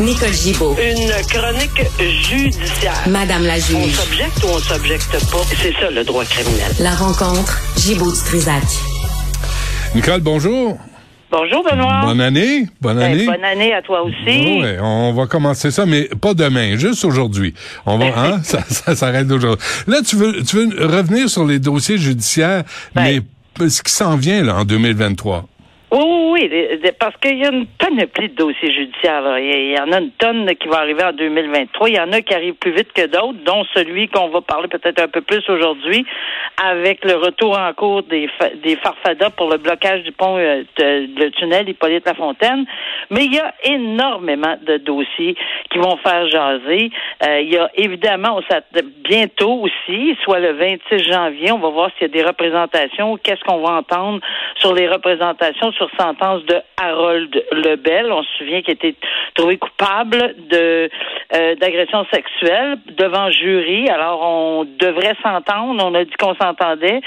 Nicole Gibaud. Une chronique judiciaire. Madame la On juge. s'objecte ou on s'objecte pas? C'est ça le droit criminel. La rencontre, Gibaud-Strisac. Nicole, bonjour. Bonjour Benoît. Bonne année. Bonne Ben, année. bonne année à toi aussi. Ouais, on va commencer ça, mais pas demain, juste aujourd'hui. On va, hein, ça, ça s'arrête d'aujourd'hui. Là, tu veux, tu veux revenir sur les dossiers judiciaires, Ben. mais ce qui s'en vient là en 2023. Oui, parce qu'il y a une panoplie de dossiers judiciaires. Il y en a une tonne qui va arriver en 2023. Il y en a qui arrivent plus vite que d'autres, dont celui qu'on va parler peut-être un peu plus aujourd'hui, avec le retour en cours des, des farfadas pour le blocage du pont, euh, de- le tunnel Hippolyte Lafontaine. Mais il y a énormément de dossiers qui vont faire jaser. Euh, il y a évidemment, on bientôt aussi, soit le 26 janvier, on va voir s'il y a des représentations. Qu'est-ce qu'on va entendre sur les représentations sur sentence de Harold Lebel. On se souvient qu'il a été trouvé coupable de euh, d'agression sexuelle devant jury. Alors, on devrait s'entendre. On a dit qu'on s'entendait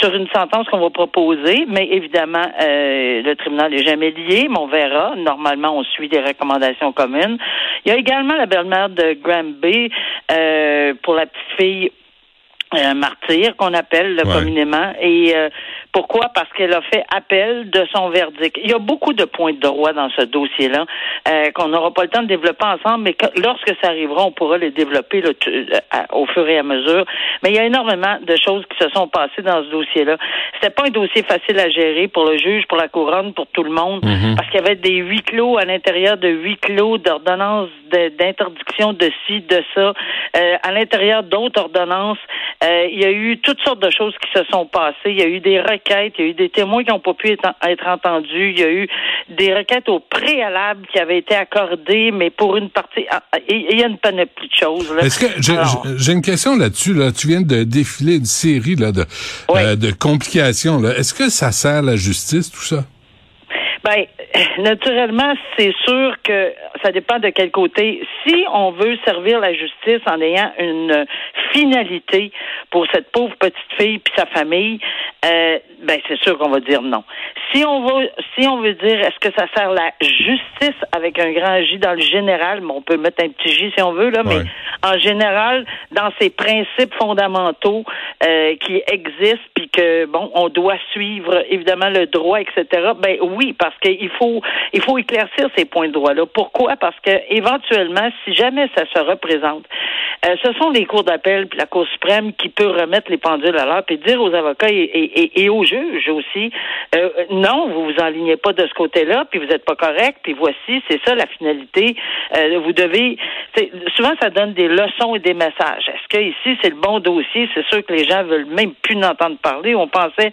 sur une sentence qu'on va proposer, mais évidemment, euh, le tribunal n'est jamais lié, mais on verra. Normalement, on suit des recommandations communes. Il y a également la belle-mère de Graham B euh, pour la petite fille euh, martyr qu'on appelle Ouais. communément. Et euh, pourquoi? Parce qu'elle a fait appel de son verdict. Il y a beaucoup de points de droit dans ce dossier-là euh, qu'on n'aura pas le temps de développer ensemble, mais que- lorsque ça arrivera, on pourra les développer là, euh, au fur et à mesure. Mais il y a énormément de choses qui se sont passées dans ce dossier-là. C'était pas un dossier facile à gérer pour le juge, pour la couronne, pour tout le monde, parce qu'il y avait des huis clos à l'intérieur de huis clos d'ordonnances d'interdiction de ci, de ça, euh, à l'intérieur d'autres ordonnances. Euh, il y a eu toutes sortes de choses qui se sont passées. Il y a eu des requêtes, il y a eu des témoins qui n'ont pas pu être, être entendus. Il y a eu des requêtes au préalable qui avaient été accordées, mais pour une partie, ah, ah, il y a une panoplie de choses. Est-ce que j'ai une question là-dessus là. Tu viens de défiler une série là de Oui. euh, de complications là. Est-ce que ça sert la justice tout ça? Ben, naturellement, c'est sûr que ça dépend de quel côté. Si on veut servir la justice en ayant une finalité pour cette pauvre petite fille puis sa famille, euh, ben c'est sûr qu'on va dire non. Si on veut, si on veut dire est-ce que ça sert la justice avec un grand J dans le général, mais on peut mettre un petit J si on veut là, mais en général, dans ces principes fondamentaux euh, qui existent, puis que bon, on doit suivre évidemment le droit, etc. Ben oui, parce qu'il faut il faut éclaircir ces points de droit-là. Pourquoi? Parce que éventuellement, si jamais ça se représente, euh, ce sont les cours d'appel puis la Cour suprême qui peut remettre les pendules à l'heure puis dire aux avocats et, et- et- aux juges aussi, euh, non, vous vous enlignez pas de ce côté-là, puis vous n'êtes pas correct, puis voici, c'est ça la finalité. Euh, vous devez, souvent ça donne des leçons et des messages. Est-ce que ici c'est le bon dossier? C'est sûr que les gens veulent même plus n'entendre parler. On pensait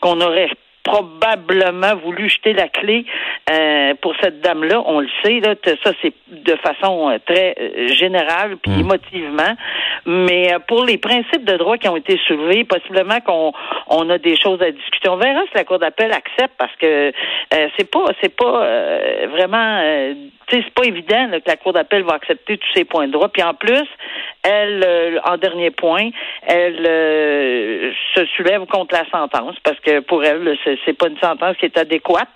qu'on aurait probablement voulu jeter la clé euh, pour cette dame-là. On le sait, là, ça c'est de façon euh, très euh, générale puis émotivement. Mais euh, pour les principes de droit qui ont été soulevés, possiblement qu'on on a des choses à discuter. On verra si la Cour d'appel accepte parce que euh, c'est pas c'est pas euh, vraiment euh, c'est pas évident là, que la Cour d'appel va accepter tous ces points de droit. Puis en plus, elle, euh, en dernier point, elle euh, se soulève contre la sentence parce que pour elle, c'est, pas une sentence qui est adéquate.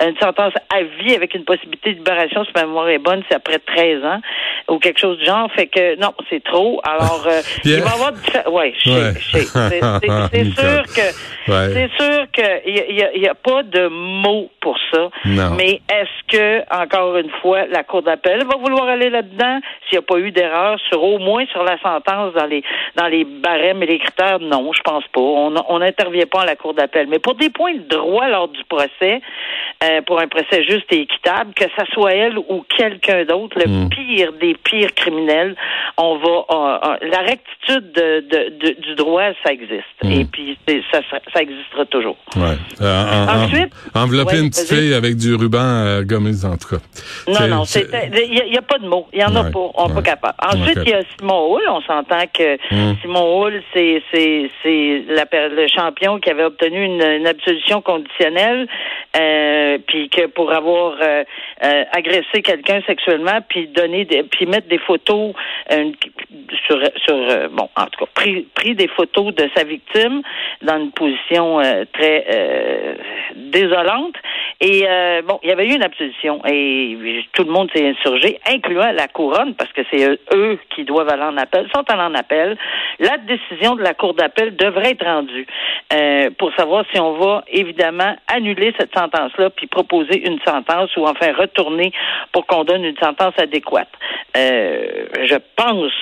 Une sentence à vie avec une possibilité de libération, si ma mémoire est bonne, c'est après 13 ans ou quelque chose du genre. Fait que non, c'est trop. Alors, euh, Yeah. il va y avoir... diffé- Ouais, Ouais. C'est, sûr que... Ouais. C'est sûr qu'il n'y a, y a- y a pas de mots pour ça. Non. Mais est-ce que, encore une fois, la Cour d'appel va vouloir aller là-dedans s'il n'y a pas eu d'erreur sur au moins sur la sentence dans les dans les barèmes et les critères? Non, je pense pas. On on n'intervient pas à la Cour d'appel. Mais pour des points de droit lors du procès, euh, pour un procès juste et équitable, que ça soit elle ou quelqu'un d'autre, le Mm. pire des pires criminels, on va la rectitude de, de- de- du droit, ça existe. Mm. Et puis ça, existera toujours. Ouais. Euh, en- en- Ensuite- envelopper Ouais, une petite fille avec du ruban euh, gommé en tout cas. Non, non, il n'y a, pas de mots. Il n'y en a Ouais, pas. On n'est pas capable. Ensuite, il y a Simon Hull. On s'entend que Mm. Simon Hull, c'est le champion qui avait obtenu une, une absolution conditionnelle, euh, puis que pour avoir euh, euh, agressé quelqu'un sexuellement, puis donner des, puis mettre des photos euh, sur sur euh, bon en tout cas pris des photos de sa victime dans une position euh, très euh, désolante. Et euh, bon, il y avait eu une absolution et tout le monde s'est insurgé, incluant la couronne, parce que c'est eux, qui doivent aller en appel, sont allés en appel. La décision de la Cour d'appel devrait être rendue euh, pour savoir si on va évidemment annuler cette sentence-là, puis proposer une sentence ou enfin retourner pour qu'on donne une sentence adéquate. Euh, je pense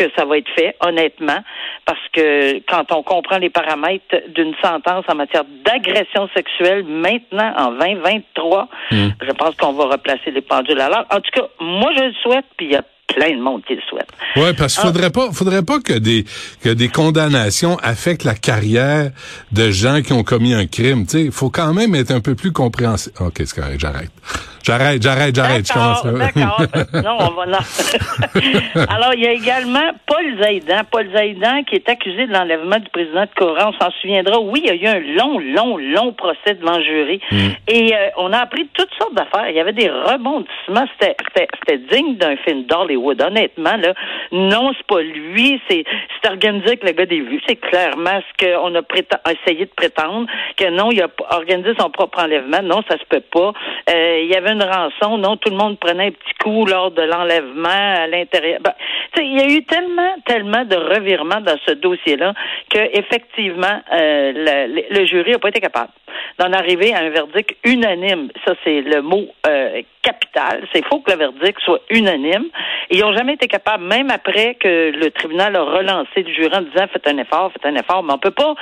que ça va être fait, honnêtement, parce que quand on comprend les paramètres d'une sentence en matière d'agression sexuelle maintenant en 2023, je pense qu'on va replacer les pendules à l'heure. En tout cas, moi je le souhaite, puis il y a plein de monde qui le souhaite. Ouais, parce qu'il faudrait pas, faudrait pas que des que des condamnations affectent la carrière de gens qui ont commis un crime. Tu sais, il faut quand même être un peu plus compréhensif. Ok, c'est correct, j'arrête. J'arrête, j'arrête, j'arrête. D'accord, d'accord. Non, on va non. Alors, il y a également Paul Zaidan. Paul Zaidan qui est accusé de l'enlèvement du président de Coran. On s'en souviendra. Oui, il y a eu un long, long, long procès devant le jury. Et euh, on a appris toutes sortes d'affaires. Il y avait des rebondissements. C'était, c'était, c'était digne d'un film d'Hollywood. Honnêtement, là, non, c'est pas lui. C'est, c'est organisé avec le gars des vues. C'est clairement ce qu'on a essayé de prétendre. Que non, il a organisé son propre enlèvement. Non, ça se peut pas. Euh, il y avait une rançon. Non, tout le monde prenait un petit coup lors de l'enlèvement à l'intérieur. Ben, il y a eu tellement, tellement de revirements dans ce dossier-là que effectivement, euh, le- le jury n'a pas été capable d'en arriver à un verdict unanime. Ça, c'est le mot euh, capital. C'est faut que le verdict soit unanime. Ils n'ont jamais été capables, même après que le tribunal a relancé le jury en disant faites un effort, faites un effort. Mais on peut pas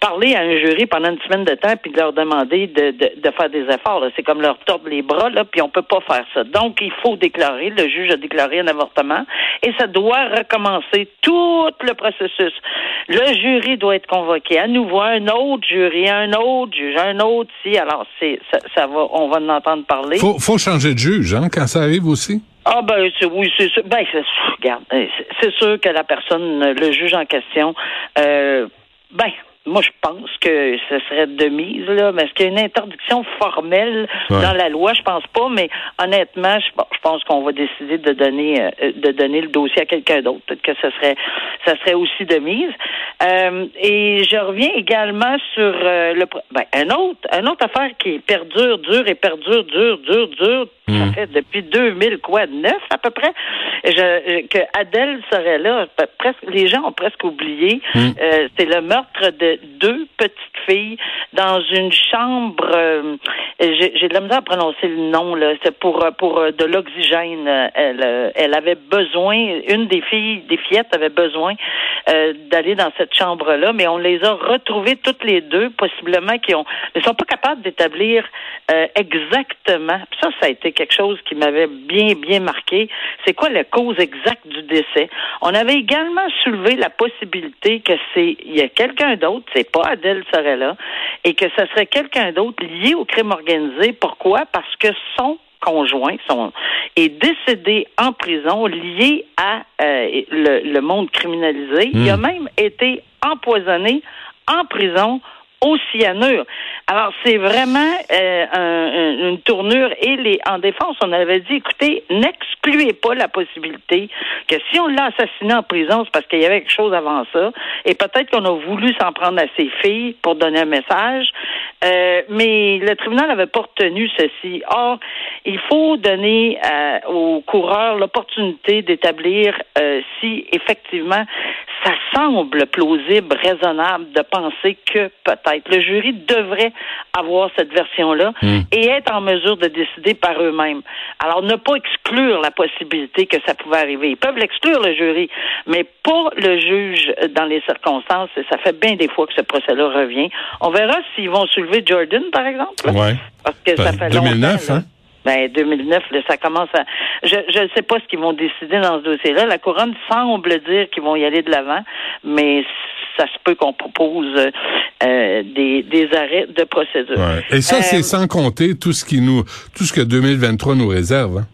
parler à un jury pendant une semaine de temps puis de leur demander de, de, faire des efforts. C'est comme leur tordre les bras, là, puis on peut pas faire ça. Donc, il faut déclarer. Le juge a déclaré un avortement et ça doit recommencer tout le processus. Le jury doit être convoqué à nouveau, un autre jury, un autre juge, un autre si. Alors, c'est ça, ça va, on va en entendre parler. Faut, faut changer de juge, hein, quand ça arrive aussi. Ah ben c'est- oui, c'est sûr. Ben c'est regarde, euh, c'est- sûr que la personne, le juge en question, euh, ben moi je pense que ce serait de mise là, mais est-ce qu'il y a une interdiction formelle Ouais. dans la loi? Je pense pas, mais honnêtement, je, je pense qu'on va décider de donner euh, de donner le dossier à quelqu'un d'autre. Peut-être que ce serait ça serait aussi de mise. Euh, et je reviens également sur euh, le ben, un autre un autre affaire qui perdure, dure et perdure, dure, dure, dure. Ça fait depuis 2000 quoi, neuf à peu près. Je, que Adèle serait là. Presque, les gens ont presque oublié. Euh, c'est le meurtre de deux petites filles dans une chambre. euh, j'ai de la misère à prononcer le nom là. C'est pour euh, pour euh, de l'oxygène. Elle elle avait besoin. Une des filles, des fillettes avait besoin euh, d'aller dans cette chambre là, mais on les a retrouvées toutes les deux, possiblement qui ont, mais sont pas capables d'établir euh, exactement. Ça, ça a été quelque chose qui m'avait bien, bien marqué. C'est quoi la cause exacte du décès? On avait également soulevé la possibilité que c'est, il y a quelqu'un d'autre, c'est pas Adèle Sorella, et que ce serait quelqu'un d'autre lié au crime organisé. Pourquoi? Parce que son conjoint son, est décédé en prison lié à euh, le, le monde criminalisé. Il a même été empoisonné en prison au cyanure. Alors, c'est vraiment euh, un- un- une tournure. Et les, en défense, on avait dit, écoutez, n'excluez pas la possibilité que si on l'a assassiné en prison, c'est parce qu'il y avait quelque chose avant ça. Et peut-être qu'on a voulu s'en prendre à ses filles pour donner un message. Euh, mais le tribunal n'avait pas retenu ceci. Or, il faut donner euh, aux coureurs l'opportunité d'établir euh, si effectivement ça semble plausible, raisonnable de penser que peut-être le jury devrait avoir cette version-là et être en mesure de décider par eux-mêmes. Alors, ne pas exclure la possibilité que ça pouvait arriver. Ils peuvent l'exclure, le jury, mais pas le juge dans les circonstances. Et ça fait bien des fois que ce procès-là revient. On verra s'ils vont soulever Jordan, par exemple. Ouais. Parce que ça Ben, fait 2009, longtemps, hein? Ben, 2009, là, ça commence à... Je ne sais pas ce qu'ils vont décider dans ce dossier-là. La couronne semble dire qu'ils vont y aller de l'avant, mais ça se peut qu'on propose euh, des, des arrêts de procédure. Ouais. Et ça, Euh, c'est sans compter tout ce qui nous, tout ce que 2023 nous réserve. Hein?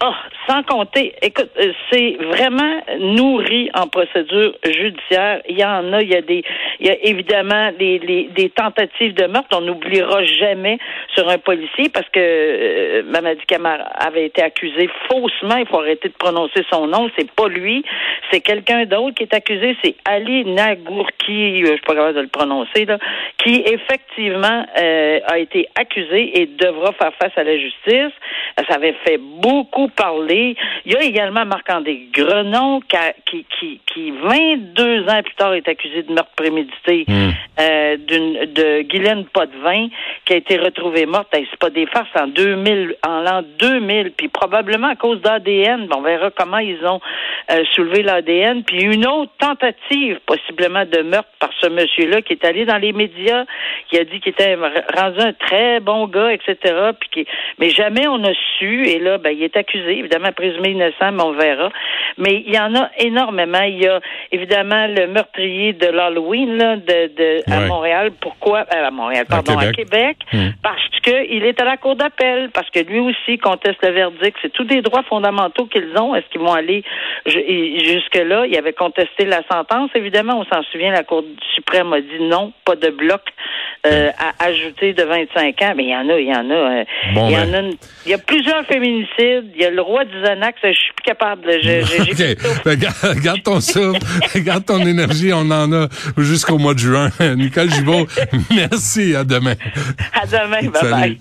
Ah, sans compter, écoute, euh, c'est vraiment nourri en procédure judiciaire. Il y en a, il y a des, il y a évidemment des, des tentatives de meurtre. On n'oubliera jamais sur un policier parce que euh, Mamadi Kamara avait été accusé faussement. Il faut arrêter de prononcer son nom. C'est pas lui, c'est quelqu'un d'autre qui est accusé. C'est Ali Nagourki, euh, je suis pas capable de le prononcer là, qui effectivement euh, a été accusé et devra faire face à la justice. Ça avait fait beaucoup parler. Il y a également Marc-André Grenon qui, qui, qui, 22 ans plus tard, est accusé de meurtre prémédité hmm. euh, de Guylaine Potvin qui a été retrouvée morte. c'est pas des farces en 2000, en l'an 2000, puis probablement à cause d'ADN. on verra comment ils ont euh, soulevé l'ADN. Puis une autre tentative, possiblement de meurtre par ce monsieur-là qui est allé dans les médias, qui a dit qu'il était rendu un très bon gars, etc. Puis qui, mais jamais on a su. Et là, ben, il est accusé, évidemment présumé innocent, mais on verra. Mais il y en a énormément. Il y a évidemment le meurtrier de l'Halloween là, de, de à Montréal. Pourquoi? Euh, à Montréal, pardon, à Québec, hmm. parce qu'il est à la cour d'appel, parce que lui aussi conteste le verdict. C'est tous des droits fondamentaux qu'ils ont. Est-ce qu'ils vont aller jusque là Il avait contesté la sentence. Évidemment, on s'en souvient. La Cour suprême a dit non, pas de bloc. Euh, à ajouter de 25 ans, mais il y en a, il y en a. Euh, il y en ben. a, il y a plusieurs féminicides. Il y a le roi du Xanax. Je suis plus capable de. Je, ben, garde ton souffle, garde ton énergie. On en a jusqu'au mois de juin. Nicole Gibault, merci. À demain. À demain. Bye bye.